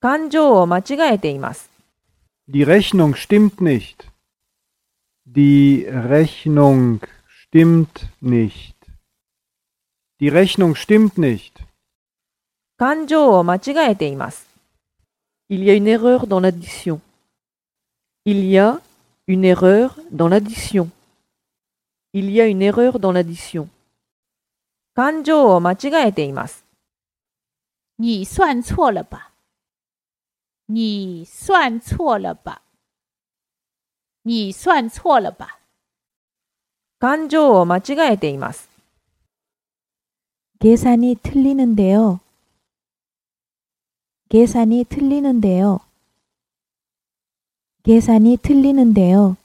勘定を間違えています。 Die Rechnung stimmt nicht. Die Rechnung stimmt nicht. Die Rechnung stimmt nicht. 勘定を間違えています。 Il y a une erreur dans l'addition. Il y a une erreur dans l'addition. Il y a une erreur dans l'addition. 勘定を間違えています。你算错了吧？ 你算错了吧？你算错了吧？勘定を間違えています。 계산이 틀리는데요. 계산이 틀리는데요. 계산이 틀리는데요.